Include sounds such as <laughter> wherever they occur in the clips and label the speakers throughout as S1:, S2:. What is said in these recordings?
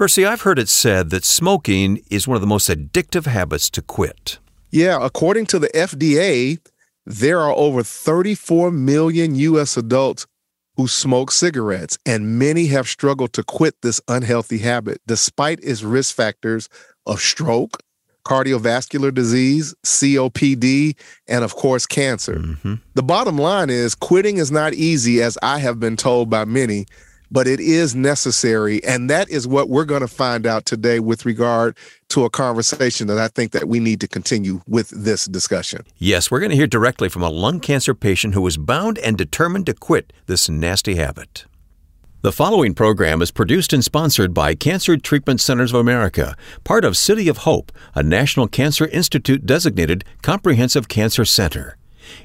S1: Percy, I've heard it said that smoking is one of the most addictive habits to quit.
S2: Yeah, according to the FDA, there are over 34 million U.S. adults who smoke cigarettes, and many have struggled to quit this unhealthy habit despite its risk factors of stroke, cardiovascular disease, COPD, and of course, cancer. Mm-hmm. The bottom line is quitting is not easy, as I have been told by many, but it is necessary. And that is what we're going to find out today with regard to a conversation that I think that we need to continue with this discussion.
S1: Yes, we're going to hear directly from a lung cancer patient who was bound and determined to quit this nasty habit. The following program is produced and sponsored by Cancer Treatment Centers of America, part of City of Hope, a National Cancer Institute designated comprehensive cancer center.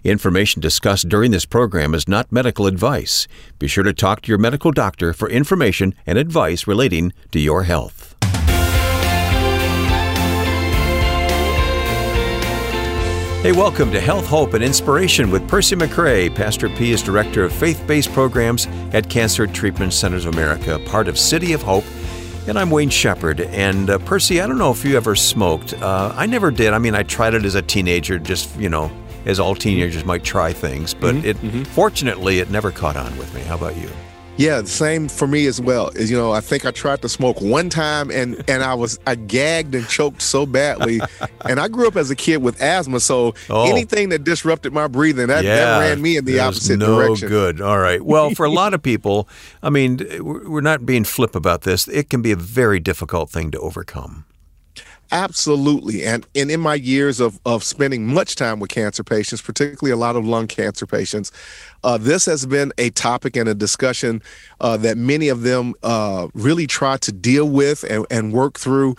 S1: Information discussed during this program is not medical advice. Be sure to talk to your medical doctor for information and advice relating to your health. Hey, welcome to Health, Hope, and Inspiration with Percy McCray. Pastor P is Director of Faith Based Programs at Cancer Treatment Centers of America, part of City of Hope. And I'm Wayne Shepherd. And uh, Percy, I don't know if you ever smoked. Uh, I never did. I mean, I tried it as a teenager, just, you know, as all teenagers might try things, but mm-hmm, it mm-hmm. fortunately it never caught on with me. How about you?
S2: Yeah, the same for me as well. Is you know, I think I tried to smoke one time and and I was I gagged and choked so badly. <laughs> and I grew up as a kid with asthma, so oh. anything that disrupted my breathing that, yeah, that ran me in the opposite
S1: no
S2: direction.
S1: No good. All right. Well, for a <laughs> lot of people, I mean, we're not being flip about this. It can be a very difficult thing to overcome.
S2: Absolutely. And, and in my years of, of spending much time with cancer patients, particularly a lot of lung cancer patients, uh, this has been a topic and a discussion uh, that many of them uh, really try to deal with and, and work through.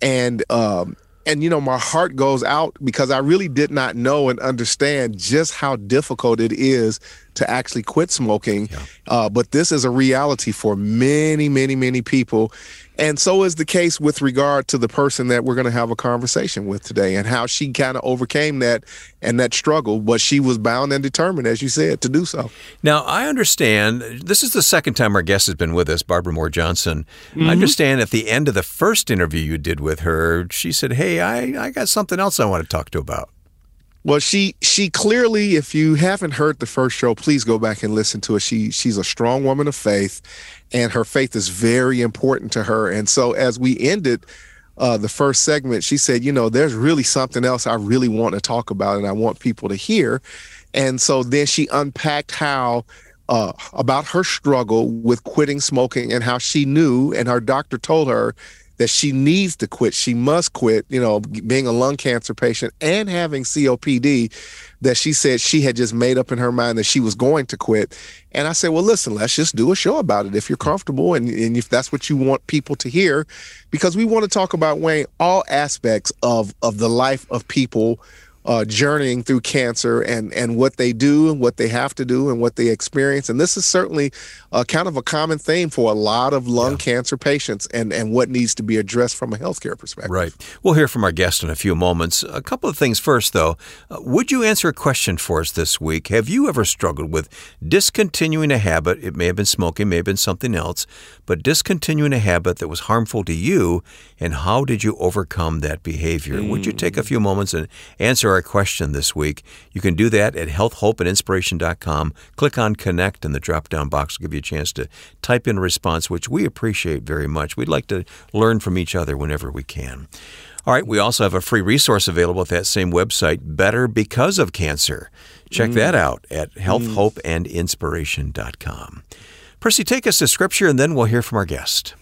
S2: And, um, and, you know, my heart goes out because I really did not know and understand just how difficult it is to actually quit smoking. Yeah. Uh, but this is a reality for many, many, many people. And so is the case with regard to the person that we're going to have a conversation with today and how she kind of overcame that and that struggle, but she was bound and determined, as you said, to do so.
S1: Now, I understand this is the second time our guest has been with us, Barbara Moore Johnson. Mm-hmm. I understand at the end of the first interview you did with her, she said, Hey, I, I got something else I want to talk to about.
S2: Well, she she clearly, if you haven't heard the first show, please go back and listen to it. She she's a strong woman of faith, and her faith is very important to her. And so, as we ended uh, the first segment, she said, "You know, there's really something else I really want to talk about, and I want people to hear." And so then she unpacked how uh, about her struggle with quitting smoking and how she knew, and her doctor told her that she needs to quit. She must quit, you know, being a lung cancer patient and having COPD, that she said she had just made up in her mind that she was going to quit. And I said, well, listen, let's just do a show about it if you're comfortable and, and if that's what you want people to hear, because we want to talk about, Wayne, all aspects of, of the life of people uh, journeying through cancer and and what they do and what they have to do and what they experience. And this is certainly uh, kind of a common theme for a lot of lung yeah. cancer patients and and what needs to be addressed from a healthcare perspective.
S1: Right. We'll hear from our guest in a few moments. A couple of things first, though. Uh, would you answer a question for us this week? Have you ever struggled with discontinuing a habit? It may have been smoking, may have been something else, but discontinuing a habit that was harmful to you, and how did you overcome that behavior? Mm. Would you take a few moments and answer our question this week. You can do that at healthhopeandinspiration.com. Click on Connect, and the drop down box will give you a chance to type in a response, which we appreciate very much. We'd like to learn from each other whenever we can. All right, we also have a free resource available at that same website, Better Because of Cancer. Check mm. that out at healthhopeandinspiration.com. Percy, take us to scripture and then we'll hear from our guest.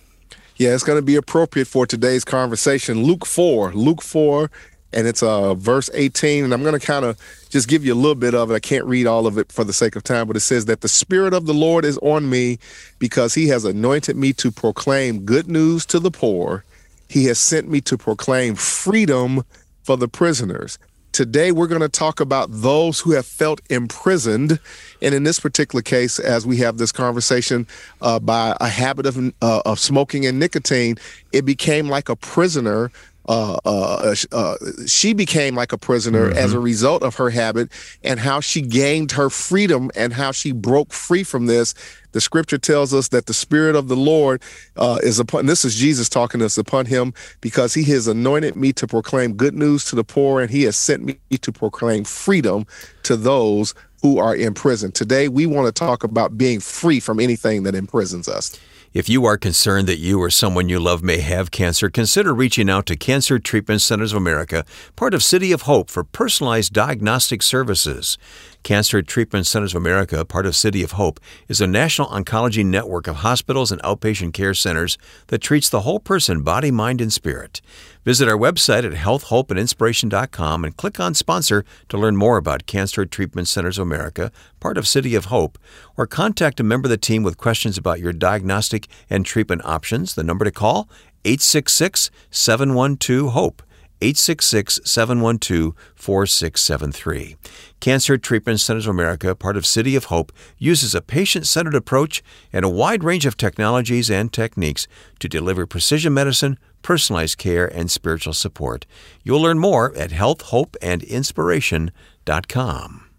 S2: Yeah, it's going to be appropriate for today's conversation. Luke 4, Luke 4 and it's uh, verse 18. And I'm going to kind of just give you a little bit of it. I can't read all of it for the sake of time, but it says that the Spirit of the Lord is on me because he has anointed me to proclaim good news to the poor. He has sent me to proclaim freedom for the prisoners. Today, we're going to talk about those who have felt imprisoned. And in this particular case, as we have this conversation uh, by a habit of, uh, of smoking and nicotine, it became like a prisoner uh, uh, uh, she became like a prisoner mm-hmm. as a result of her habit and how she gained her freedom and how she broke free from this The scripture tells us that the Spirit of the Lord uh, is upon, this is Jesus talking to us upon him because he has anointed me to proclaim good news to the poor and he has sent me to proclaim freedom to those who are in prison. Today, we want to talk about being free from anything that imprisons us.
S1: If you are concerned that you or someone you love may have cancer, consider reaching out to Cancer Treatment Centers of America, part of City of Hope, for personalized diagnostic services. Cancer Treatment Centers of America, part of City of Hope, is a national oncology network of hospitals and outpatient care centers that treats the whole person, body, mind, and spirit. Visit our website at healthhopeandinspiration.com and click on sponsor to learn more about Cancer Treatment Centers of America, part of City of Hope, or contact a member of the team with questions about your diagnostic and treatment options. The number to call 866 712 HOPE. 866 712 4673. Cancer Treatment Centers of America, part of City of Hope, uses a patient centered approach and a wide range of technologies and techniques to deliver precision medicine, personalized care, and spiritual support. You'll learn more at healthhopeandinspiration.com.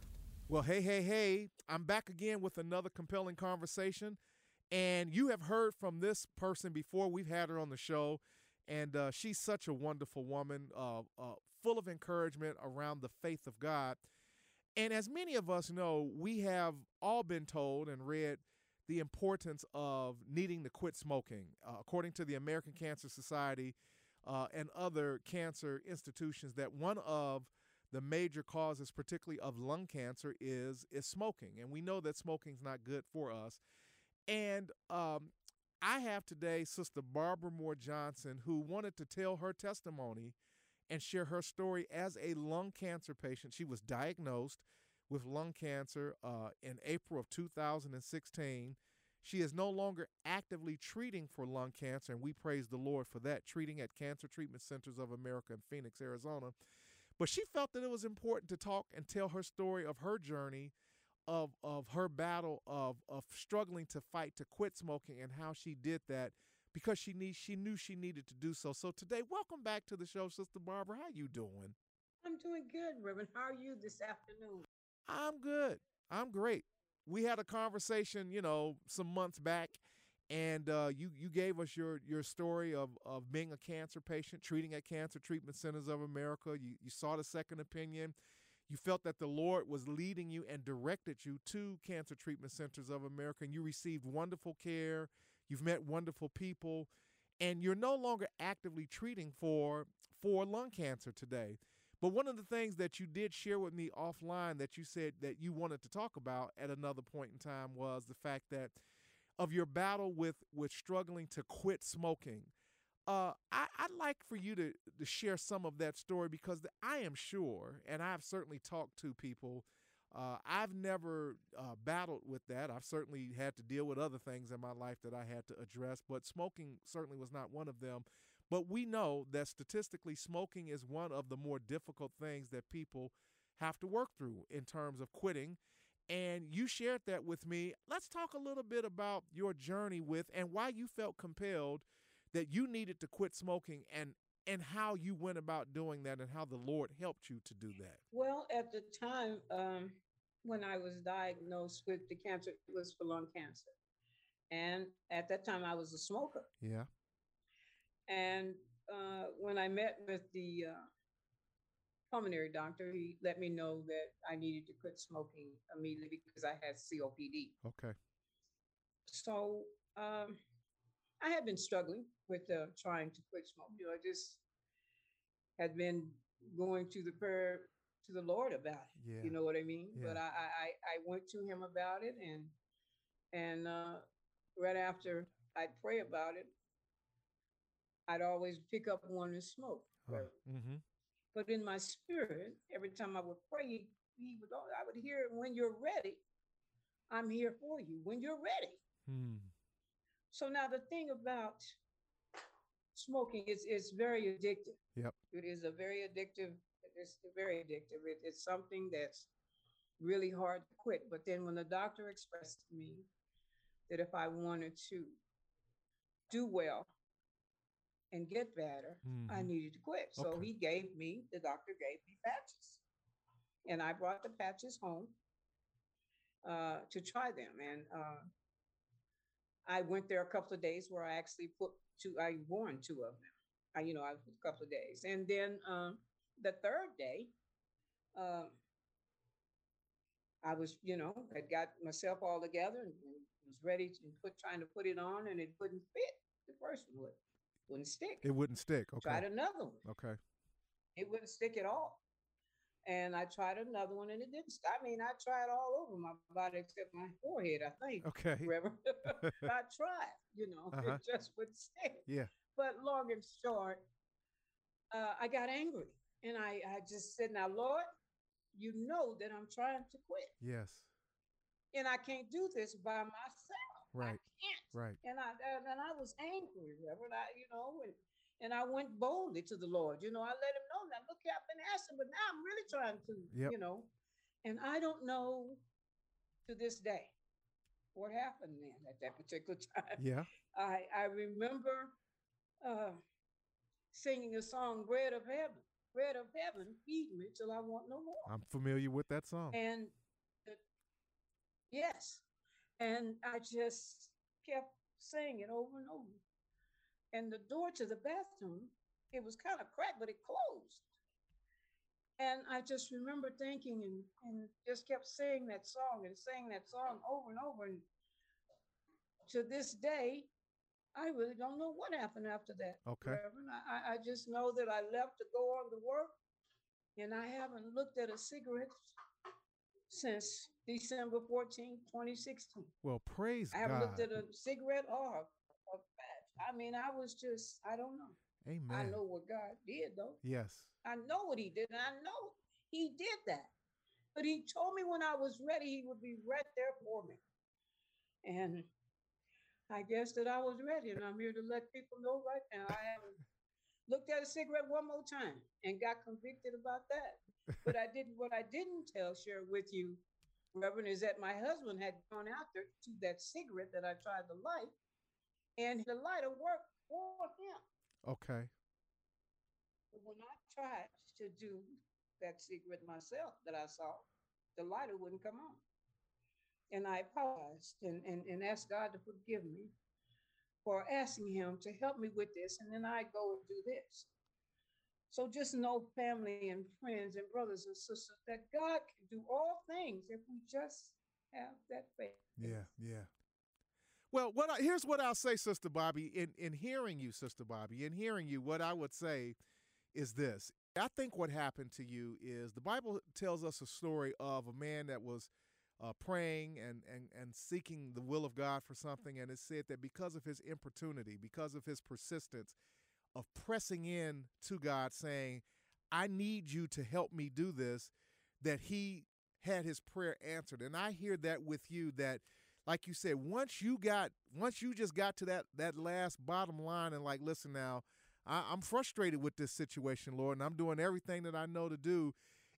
S3: Well, hey, hey, hey, I'm back again with another compelling conversation. And you have heard from this person before. We've had her on the show and uh, she's such a wonderful woman, uh, uh, full of encouragement around the faith of God. And as many of us know, we have all been told and read the importance of needing to quit smoking. Uh, according to the American Cancer Society uh, and other cancer institutions, that one of the major causes, particularly of lung cancer, is is smoking, and we know that smoking is not good for us. And um, I have today Sister Barbara Moore Johnson, who wanted to tell her testimony and share her story as a lung cancer patient. She was diagnosed with lung cancer uh, in April of 2016. She is no longer actively treating for lung cancer, and we praise the Lord for that, treating at Cancer Treatment Centers of America in Phoenix, Arizona. But she felt that it was important to talk and tell her story of her journey of of her battle of of struggling to fight to quit smoking and how she did that because she need she knew she needed to do so. So today, welcome back to the show, Sister Barbara. How you doing?
S4: I'm doing good, Reverend. How are you this afternoon?
S3: I'm good. I'm great. We had a conversation, you know, some months back, and uh, you you gave us your your story of of being a cancer patient, treating at Cancer Treatment Centers of America. You you sought a second opinion you felt that the Lord was leading you and directed you to Cancer Treatment Centers of America, and you received wonderful care. You've met wonderful people, and you're no longer actively treating for for lung cancer today. But one of the things that you did share with me offline that you said that you wanted to talk about at another point in time was the fact that of your battle with with struggling to quit smoking. Uh, I, would like for you to, to share some of that story because I am sure, and I've certainly talked to people. Uh, I've never uh, battled with that. I've certainly had to deal with other things in my life that I had to address, but smoking certainly was not one of them. But we know that statistically, smoking is one of the more difficult things that people have to work through in terms of quitting. And you shared that with me. Let's talk a little bit about your journey with and why you felt compelled that you needed to quit smoking and and how you went about doing that and how the Lord helped you to do that.
S4: Well, at the time um, when I was diagnosed with the cancer, it was for lung cancer. And at that time, I was a smoker.
S3: Yeah.
S4: And uh, when I met with the uh, pulmonary doctor, he let me know that I needed to quit smoking immediately because I had COPD.
S3: Okay.
S4: So um, I had been struggling with uh, trying to quit smoking. You know, I just had been going to the prayer to the Lord about it. Yeah. You know what I mean? Yeah. But I, I I went to him about it, and and uh, right after I'd pray about it, I'd always pick up one and smoke. mm-hmm. But in my spirit, every time I would pray, he, he would I would hear when you're ready, I'm here for you. When you're ready. Hmm. So now the thing about smoking is it's very addictive.
S3: Yep.
S4: It is a very addictive. It's very addictive. It, it's something that's really hard to quit. But then when the doctor expressed to me that if I wanted to do well and get better, mm-hmm. I needed to quit. So okay. he gave me, the doctor gave me patches. And I brought the patches home uh, to try them. And uh, I went there a couple of days where I actually put two, I won two of them. I, you know, I a couple of days. And then um, the third day, um, I was, you know, had got myself all together and, and was ready to put trying to put it on, and it wouldn't fit. The first one would wouldn't stick.
S3: It wouldn't stick. Okay.
S4: Tried another one.
S3: Okay.
S4: It wouldn't stick at all. And I tried another one, and it didn't. St- I mean, I tried all over my body except my forehead. I think.
S3: Okay. <laughs>
S4: Reverend. <laughs> I tried. You know, <laughs>
S3: Uh-huh.
S4: it just wouldn't stick.
S3: Yeah.
S4: But long and short, uh, I got angry, and I I just said, "Now, Lord, you know that I'm trying to quit,
S3: Yes.
S4: and I can't do this by myself.
S3: Right.
S4: I can't."
S3: Right.
S4: And I and, and I was angry, Reverend. I, you know, and and I went boldly to the Lord. You know, I let him know that look, I've been asking, but now I'm really trying to,
S3: Yep.
S4: you know. And I don't know to this day what happened then at that particular <laughs> time.
S3: Yeah.
S4: I I remember uh, singing a song, "Bread of Heaven, Bread of Heaven, feed me till I want no more."
S3: I'm familiar with that song.
S4: And the, yes, and I just kept saying it over and over. And the door to the bathroom, it was kind of cracked, but it closed. And I just remember thinking and, and just kept saying that song and saying that song over and over. And to this day, I really don't know what happened after that.
S3: Okay.
S4: Reverend. I, I- I just know that I left to go on to work and I haven't looked at a cigarette since December 14, 2016.
S3: Well, praise God.
S4: I haven't
S3: God.
S4: looked at a cigarette or a patch. I mean, I was just, I don't know.
S3: Amen.
S4: I know what God did, though.
S3: Yes.
S4: I know what He did, and I know He did that. But He told me when I was ready, He would be right there for me. And I guess that I was ready, and I'm here to let people know right now. I haven't looked at a cigarette one more time and got convicted about that. But I didn't. What I didn't tell, share with you, Reverend, is that my husband had gone out there to that cigarette that I tried to light, and the lighter worked for him.
S3: Okay.
S4: But when I tried to do that cigarette myself that I saw, the lighter wouldn't come on. And I paused and, and, and asked God to forgive me for asking him to help me with this. And then I go and do this. So just know, family and friends and brothers and sisters, that God can do all things if we just have that faith.
S3: Yeah, yeah. Well, what I, here's what I'll say, Sister Bobby. In in hearing you, Sister Bobby, in hearing you, what I would say is this. I think what happened to you is the Bible tells us a story of a man that was uh, praying and, and and seeking the will of God for something, and it said that because of his importunity, because of his persistence of pressing in to God, saying, "I need you to help me do this," that he had his prayer answered. And I hear that with you that like you said, once you got, once you just got to that that last bottom line and like, listen now, I, I'm frustrated with this situation, Lord, and I'm doing everything that I know to do.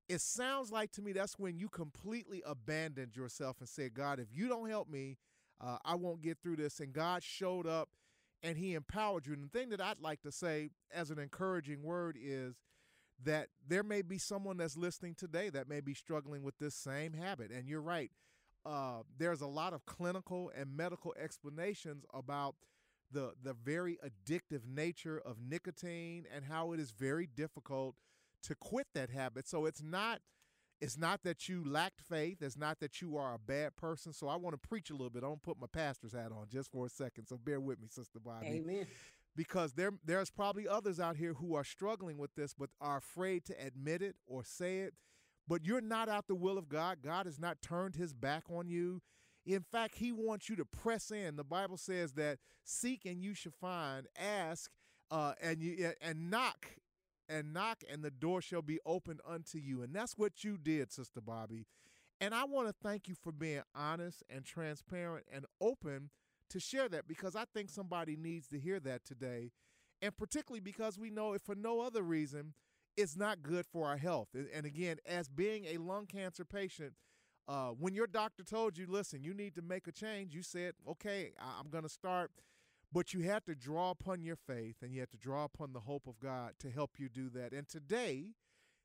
S3: It sounds like to me that's when you completely abandoned yourself and said, God, if you don't help me, uh, I won't get through this. And God showed up and He empowered you. And the thing that I'd like to say as an encouraging word is that there may be someone that's listening today that may be struggling with this same habit. And you're right uh, there's a lot of clinical and medical explanations about the the very addictive nature of nicotine and how it is very difficult to quit that habit. So it's not it's not that you lacked faith. It's not that you are a bad person. So I want to preach a little bit. I to put my pastor's hat on just for a second. So bear with me, Sister Bobby
S4: Amen.
S3: because there there's probably others out here who are struggling with this but are afraid to admit it or say it but you're not out the will of God God has not turned his back on you in fact he wants you to press in the bible says that seek and you shall find ask uh, and you and knock and knock and the door shall be opened unto you and that's what you did sister bobby and i want to thank you for being honest and transparent and open to share that because I think somebody needs to hear that today. And particularly because we know if for no other reason, it's not good for our health. And- again, as being a lung cancer patient, uh, when your doctor told you, listen, you need to make a change, you said, okay, I'm going to start. But you have to draw upon your faith and you have to draw upon the hope of God to help you do that. And today,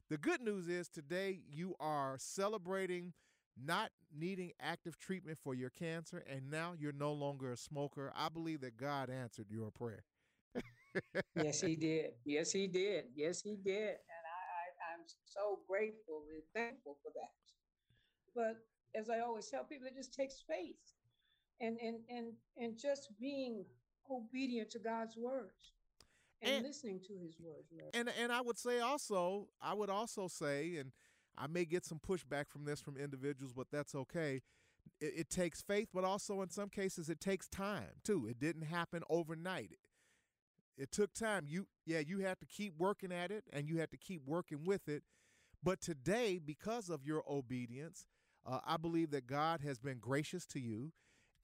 S3: the good news is today you are celebrating not needing active treatment for your cancer, and now you're no longer a smoker. I believe that God answered your prayer.
S4: yes, He did. Yes, He did. Yes, He did. And I, I, I'm so grateful and thankful for that. But as I always tell people, it just takes faith and and and and just being obedient to God's words and, and listening to His words.
S3: And and I would say also, I would also say, and I may get some pushback from this from individuals, but that's okay. It, it takes faith, but also in some cases it takes time too. It didn't happen overnight. It, it took time. You yeah, you have to keep working at it, and you have to keep working with it. But today, because of your obedience, uh, I believe that God has been gracious to you.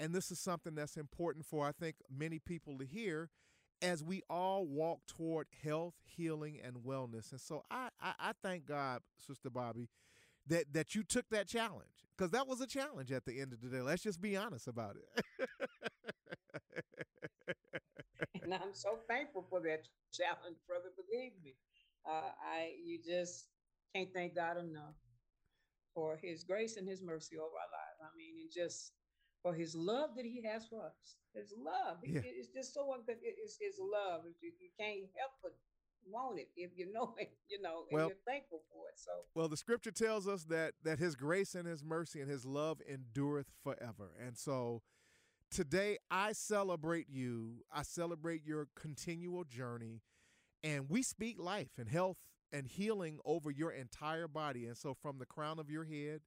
S3: And this is something that's important for, I think, many people to hear as we all walk toward health, healing, and wellness. And so I, I, I thank God, Sister Bobby, that, that you took that challenge because that was a challenge at the end of the day. Let's just be honest about it. <laughs>
S4: and I'm so thankful for that <laughs> challenge, brother. Believe me, uh, I you just can't thank God enough for His grace and His mercy over our lives. I mean, and just for His love that He has for us. His love. Yeah. It's just so it's His love. You, you can't help but want it if you know it, you know, well, and you're thankful for it. So
S3: well, the Scripture tells us that that His grace and His mercy and His love endureth forever, and so. Today, I celebrate you. I celebrate your continual journey. And we speak life and health and healing over your entire body. And so, from the crown of your head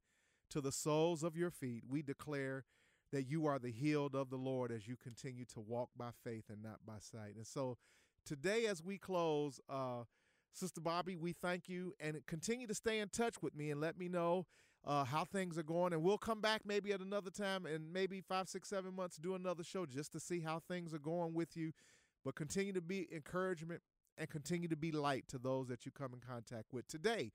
S3: to the soles of your feet, we declare that you are the healed of the Lord as you continue to walk by faith and not by sight. And so, today, as we close, uh, Sister Bobby, we thank you and continue to stay in touch with me and let me know uh, how things are going. And we'll come back maybe at another time and maybe five, six, seven months, do another show just to see how things are going with you. But continue to be encouragement and continue to be light to those that you come in contact with. Today,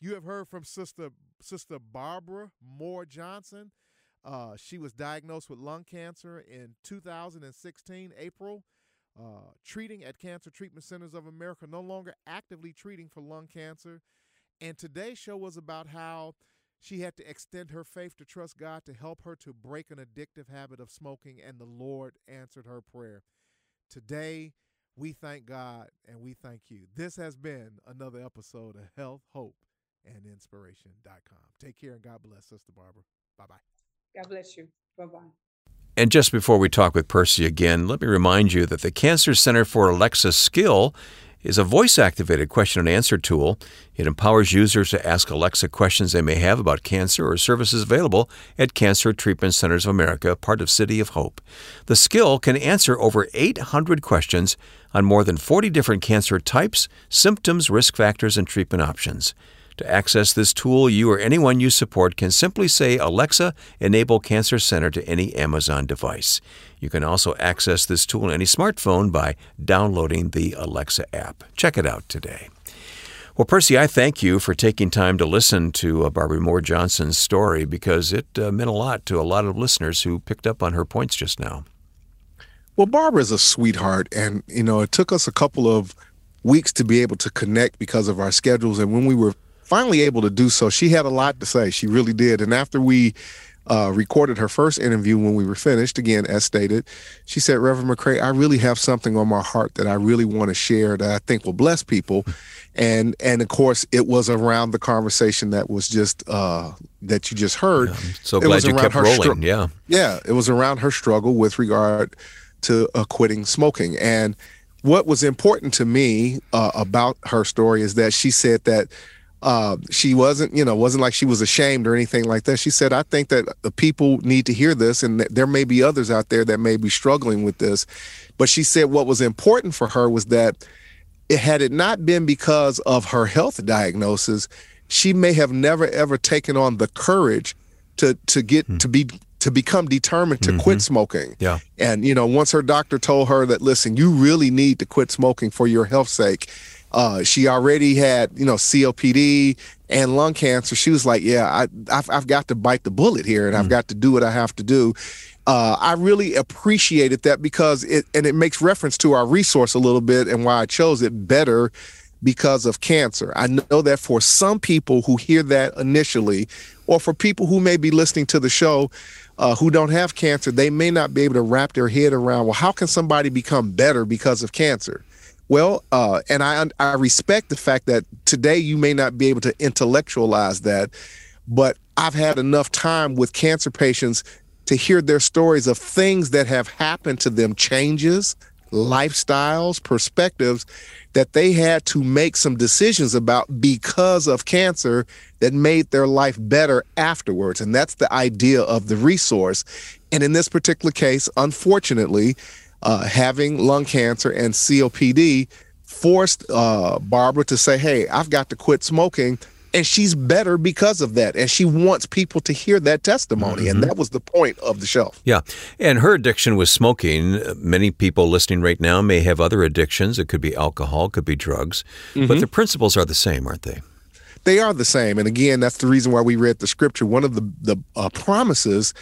S3: you have heard from Sister Sister Barbara Moore Johnson. Uh, she was diagnosed with lung cancer in 2016, April. Uh, treating at Cancer Treatment Centers of America, no longer actively treating for lung cancer. And today's show was about how she had to extend her faith to trust God to help her to break an addictive habit of smoking, and the Lord answered her prayer. Today, we thank God and we thank you. This has been another episode of Health, Hope, and Inspiration.com. Take care and God bless, Sister Barbara. Bye bye.
S4: God bless you. Bye bye.
S1: And just before we talk with Percy again, let me remind you that the Cancer Center for Alexa Skill is a voice activated question and answer tool. It empowers users to ask Alexa questions they may have about cancer or services available at Cancer Treatment Centers of America, part of City of Hope. The skill can answer over 800 questions on more than 40 different cancer types, symptoms, risk factors, and treatment options. To access this tool, you or anyone you support can simply say, Alexa, enable Cancer Center to any Amazon device. You can also access this tool on any smartphone by downloading the Alexa app. Check it out today. Well, Percy, I thank you for taking time to listen to uh, Barbara Moore Johnson's story because it uh, meant a lot to a lot of listeners who picked up on her points just now.
S2: Well, Barbara's a sweetheart, and you know, it took us a couple of weeks to be able to connect because of our schedules. And when we were finally able to do so, she had a lot to say. She really did. And after we uh, recorded her first interview when we were finished, again, as stated, she said, Reverend McCray, I really have something on my heart that I really want to share that I think will bless people. And and of course, it was around the conversation that was just uh, that you just heard. Yeah,
S1: so glad you kept rolling. Str- yeah,
S2: yeah, it was around her struggle with regard to uh, quitting smoking. And what was important to me uh, about her story is that she said that uh, she wasn't, you know, wasn't like she was ashamed or anything like that. She said, I think that the people need to hear this, and there may be others out there that may be struggling with this. But she said what was important for her was that it had it not been because of her health diagnosis, she may have never ever taken on the courage to to get mm. to be to become determined to mm-hmm. quit smoking.
S1: Yeah.
S2: And you know, once her doctor told her that listen, you really need to quit smoking for your health sake, uh, she already had, you know, COPD and lung cancer. She was like, "Yeah, I, I've, I've got to bite the bullet here, and mm. I've got to do what I have to do." Uh, I really appreciated that because it and it makes reference to our resource a little bit and why I chose it better because of cancer. I know that for some people who hear that initially, or for people who may be listening to the show uh, who don't have cancer, they may not be able to wrap their head around, well, how can somebody become better because of cancer? Well, uh, and I I respect the fact that today you may not be able to intellectualize that, but I've had enough time with cancer patients to hear their stories of things that have happened to them, changes, lifestyles, perspectives that they had to make some decisions about because of cancer that made their life better afterwards. And that's the idea of the resource. And in this particular case, unfortunately, uh, having lung cancer and COPD forced uh, Barbara to say, Hey, I've got to quit smoking. And she's better because of that. And she wants people to hear that testimony. Mm-hmm. And that was the point of the show.
S1: Yeah. And her addiction was smoking. Many people listening right now may have other addictions. It could be alcohol, could be drugs. Mm-hmm. But the principles are the same, aren't they?
S2: They are the same. And again, that's the reason why we read the scripture. One of the, the uh, promises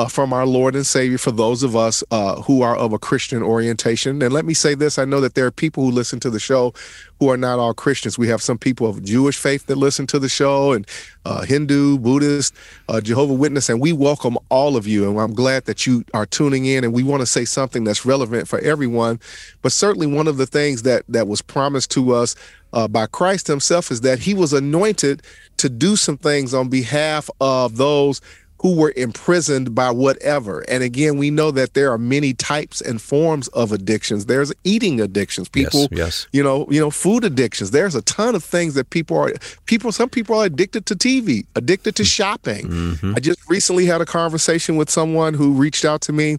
S2: uh, from our Lord and Savior for those of us uh, who are of a Christian orientation. And let me say this I know that there are people who listen to the show who are not all Christians. We have some people of Jewish faith that listen to the show, and uh, Hindu, Buddhist, uh, Jehovah Witness, and we welcome all of you. And I'm glad that you are tuning in. And we want to say something that's relevant for everyone. But certainly, one of the things that that was promised to us uh, by Christ Himself is that He was anointed to do some things on behalf of those who were imprisoned by whatever. And again, we know that there are many types and forms of addictions. There's eating addictions. People,
S1: yes, yes.
S2: you know, you know, food addictions. There's a ton of things that people are people some people are addicted to TV, addicted to shopping. Mm-hmm. I just recently had a conversation with someone who reached out to me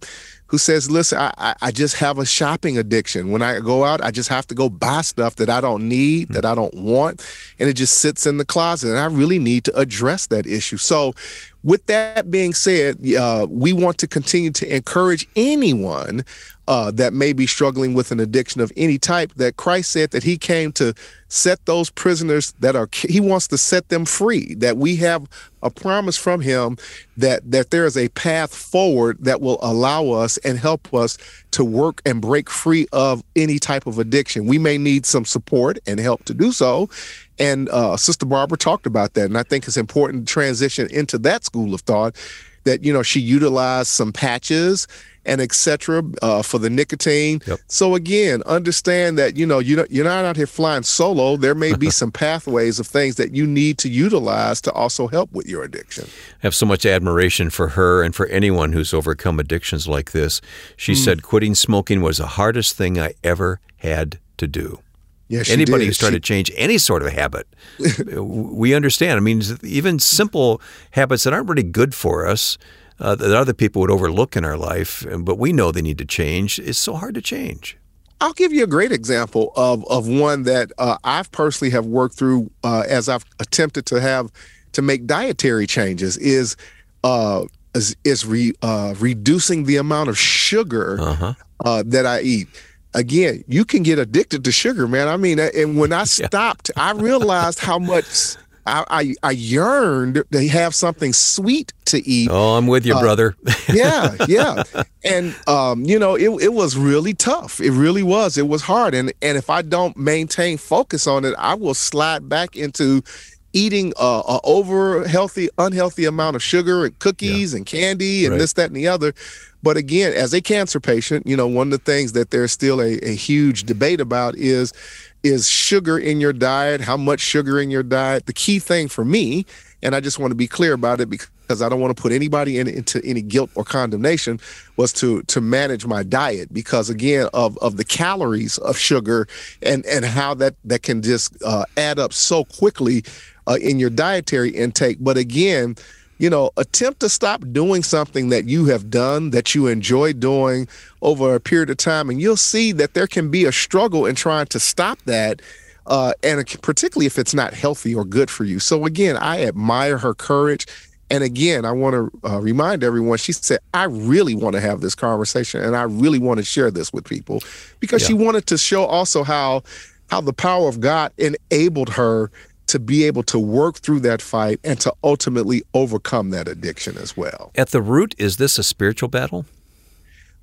S2: who says, listen, I, I just have a shopping addiction. When I go out, I just have to go buy stuff that I don't need, that I don't want, and it just sits in the closet. And I really need to address that issue. So with that being said, uh, we want to continue to encourage anyone uh, that may be struggling with an addiction of any type that Christ said that he came to set those prisoners that are he wants to set them free that we have a promise from him that that there is a path forward that will allow us and help us to work and break free of any type of addiction. We may need some support and help to do so. And uh, sister barbara talked about that and i think it's important to transition into that school of thought that you know she utilized some patches and etc. Uh, for the nicotine. Yep. So again, understand that you know you you're not out here flying solo. There may be <laughs> some pathways of things that you need to utilize to also help with your addiction.
S1: I have so much admiration for her and for anyone who's overcome addictions like this. She mm. said quitting smoking was the hardest thing I ever had to do.
S2: Yeah,
S1: Anybody
S2: did.
S1: who's trying
S2: she...
S1: to change any sort of habit, <laughs> we understand. I mean, even simple habits that aren't really good for us, uh, that other people would overlook in our life, but we know they need to change, it's so hard to change.
S2: I'll give you a great example of of one that uh, I've personally have worked through uh, as I've attempted to have to make dietary changes is uh, is, is re, uh, reducing the amount of sugar uh-huh. Uh, that I eat. Again, you can get addicted to sugar, man. I mean, and when I <laughs> stopped. I realized how much I, I, I yearned to have something sweet to eat.
S1: Oh, I'm with you, uh, brother. <laughs>
S2: yeah, yeah. And um, you know, it it was really tough. It really was. It was hard. And and if I don't maintain focus on it, I will slide back into eating a, a over healthy, unhealthy amount of sugar and cookies yeah. and candy and right. this, that, and the other. But again, as a cancer patient, you know, one of the things that there's still a, a huge debate about is is sugar in your diet, how much sugar in your diet. The key thing for me, and I just want to be clear about it because I don't want to put anybody in, into any guilt or condemnation, was to to manage my diet because again of of the calories of sugar and and how that that can just uh, add up so quickly uh, in your dietary intake. But again you know, attempt to stop doing something that you have done that you enjoy doing over a period of time, and you'll see that there can be a struggle in trying to stop that. Uh, and particularly if it's not healthy or good for you. So again, I admire her courage. And again, I want to uh, remind everyone, she said, I really want to have this conversation and I really want to share this with people because yeah. she wanted to show also how how the power of God enabled her to be able to work through that fight and to ultimately overcome that addiction as well.
S1: At the root, is this a spiritual battle?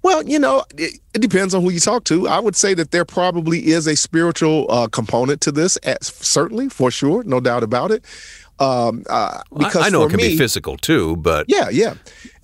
S2: Well, you know, it, it, depends on who you talk to. I would say that there probably is a spiritual uh, component to this, certainly, for sure, no doubt about it.
S1: Um, uh, because I, I know it can me, be physical too, but
S2: yeah, yeah.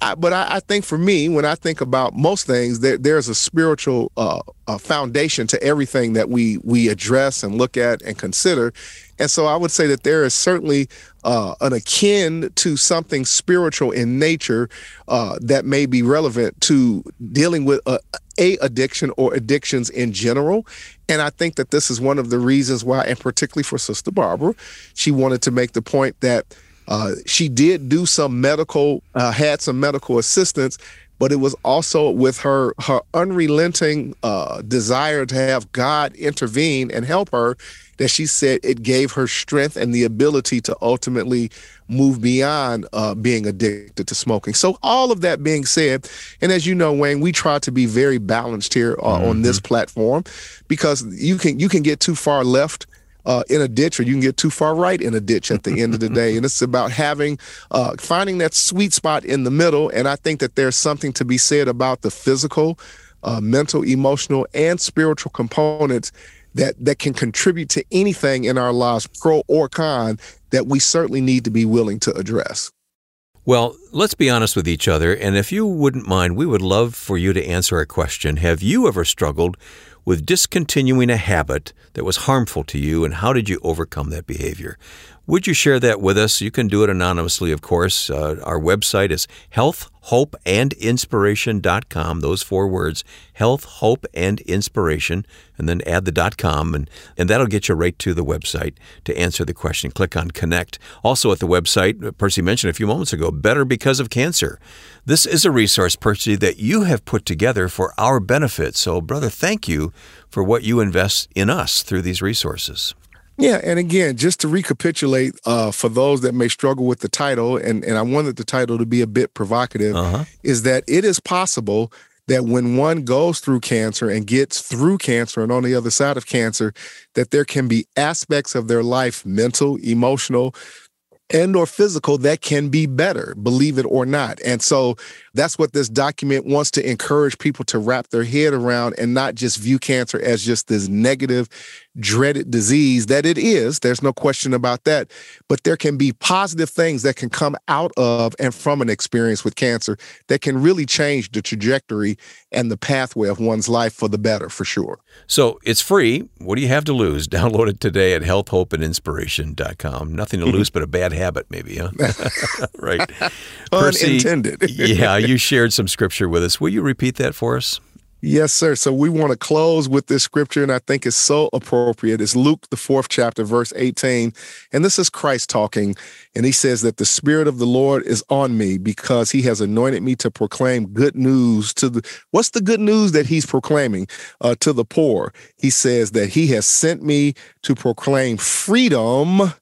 S2: I, but I, I, think for me, when I think about most things, there, there's a spiritual uh, a foundation to everything that we we address and look at and consider. And so I would say that there is certainly uh, an akin to something spiritual in nature uh, that may be relevant to dealing with a, a addiction or addictions in general. And I think that this is one of the reasons why, and particularly for Sister Barbara, she wanted to make the point that uh, she did do some medical, uh, had some medical assistance, but it was also with her her unrelenting uh, desire to have God intervene and help her that she said it gave her strength and the ability to ultimately move beyond uh, being addicted to smoking. So, all of that being said, and as you know, Wayne, we try to be very balanced here uh, mm-hmm. on this platform because you can you can get too far left. Uh, in a ditch, or you can get too far right in a ditch at the end of the day. And it's about having, uh, finding that sweet spot in the middle. And I think that there's something to be said about the physical, uh, mental, emotional, and spiritual components that that can contribute to anything in our lives, pro or con, that we certainly need to be willing to address.
S1: Well, let's be honest with each other, and if you wouldn't mind, we would love for you to answer a question. Have you ever struggled with discontinuing a habit that was harmful to you, and how did you overcome that behavior? Would you share that with us? You can do it anonymously, of course. Uh, our website is healthhopeandinspiration.com. Those four words, health, hope, and inspiration, and then add the .com, and, and that'll get you right to the website to answer the question. Click on Connect. Also at the website, Percy mentioned a few moments ago, Better Because of Cancer. This is a resource, Percy, that you have put together for our benefit. So, brother, thank you for what you invest in us through these resources.
S2: Yeah, and again, just to recapitulate uh, for those that may struggle with the title, and, and I wanted the title to be a bit provocative, uh-huh. is that it is possible that when one goes through cancer and gets through cancer and on the other side of cancer, that there can be aspects of their life, mental, emotional, and or physical that can be better believe it or not and so that's what this document wants to encourage people to wrap their head around and not just view cancer as just this negative dreaded disease that it is. There's no question about that. But there can be positive things that can come out of and from an experience with cancer that can really change the trajectory and the pathway of one's life for the better, for sure.
S1: So it's free. What do you have to lose? <laughs> Download it today at healthhopeandinspiration.com. Nothing to lose <laughs> but a bad habit, maybe, huh? <laughs> right.
S2: Unintended.
S1: Percy, yeah, you shared some scripture with us. Will you repeat that for us?
S2: Yes, sir. So we want to close with this scripture, and I think it's so appropriate. It's Luke, the fourth chapter, verse 18. And this is Christ talking. And he says that the Spirit of the Lord is on me because he has anointed me to proclaim good news to the. What's the good news that he's proclaiming uh, to the poor? He says that he has sent me to proclaim freedom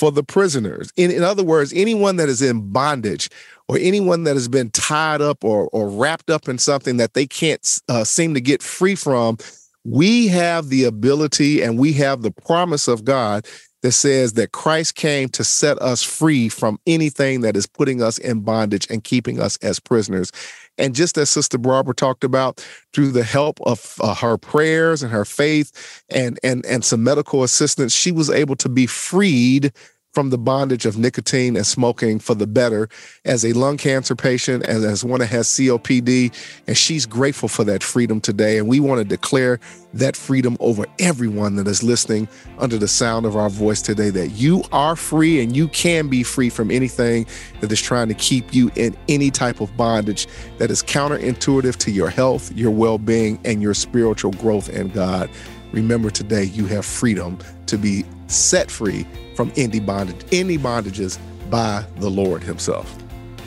S2: for the prisoners. In, in other words, anyone that is in bondage or anyone that has been tied up or, or wrapped up in something that they can't uh, seem to get free from, we have the ability and we have the promise of God that says that Christ came to set us free from anything that is putting us in bondage and keeping us as prisoners. And just as Sister Barbara talked about, through the help of uh, her prayers and her faith and and and some medical assistance, she was able to be freed from the bondage of nicotine and smoking for the better as a lung cancer patient and as one that has COPD. And she's grateful for that freedom today. And we want to declare that freedom over everyone that is listening under the sound of our voice today that you are free and you can be free from anything that is trying to keep you in any type of bondage that is counterintuitive to your health, your well being, and your spiritual growth in God. Remember today, you have freedom to be set free from any bondage, any bondages by the Lord Himself.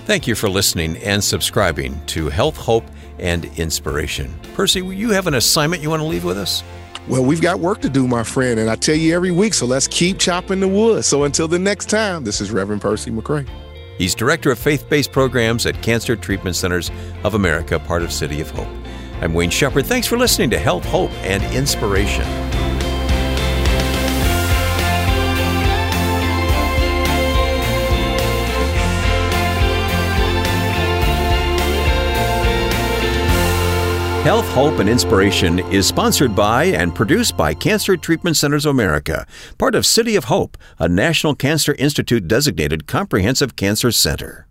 S1: Thank you for listening and subscribing to Health, Hope, and Inspiration. Percy, you have an assignment you want to leave with us?
S2: Well, we've got work to do, my friend, and I tell you every week, so let's keep chopping the wood. So until the next time, this is Reverend Percy McCray.
S1: He's Director of Faith Based Programs at Cancer Treatment Centers of America, part of City of Hope. I'm Wayne Shepherd. Thanks for listening to Health, Hope, and Inspiration. Health, Hope, and Inspiration is sponsored by and produced by Cancer Treatment Centers of America, part of City of Hope, a National Cancer Institute designated comprehensive cancer center.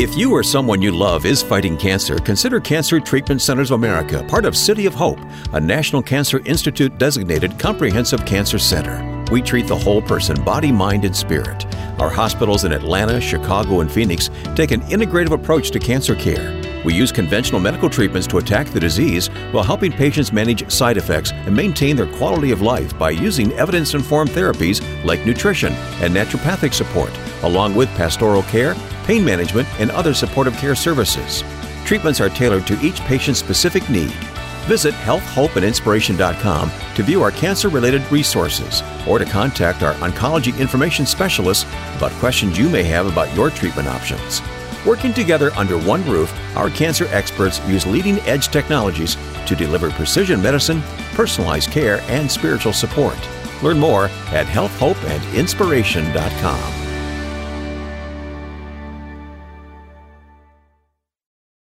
S1: If you or someone you love is fighting cancer, consider Cancer Treatment Centers of America, part of City of Hope, a National Cancer Institute designated comprehensive cancer center. We treat the whole person, body, mind, and spirit. Our hospitals in Atlanta, Chicago, and Phoenix take an integrative approach to cancer care. We use conventional medical treatments to attack the disease while helping patients manage side effects and maintain their quality of life by using evidence informed therapies like nutrition and naturopathic support, along with pastoral care, pain management, and other supportive care services. Treatments are tailored to each patient's specific need. Visit healthhopeandinspiration.com to view our cancer related resources or to contact our oncology information specialists about questions you may have about your treatment options. Working together under one roof, our cancer experts use leading edge technologies to deliver precision medicine, personalized care, and spiritual support. Learn more at healthhopeandinspiration.com.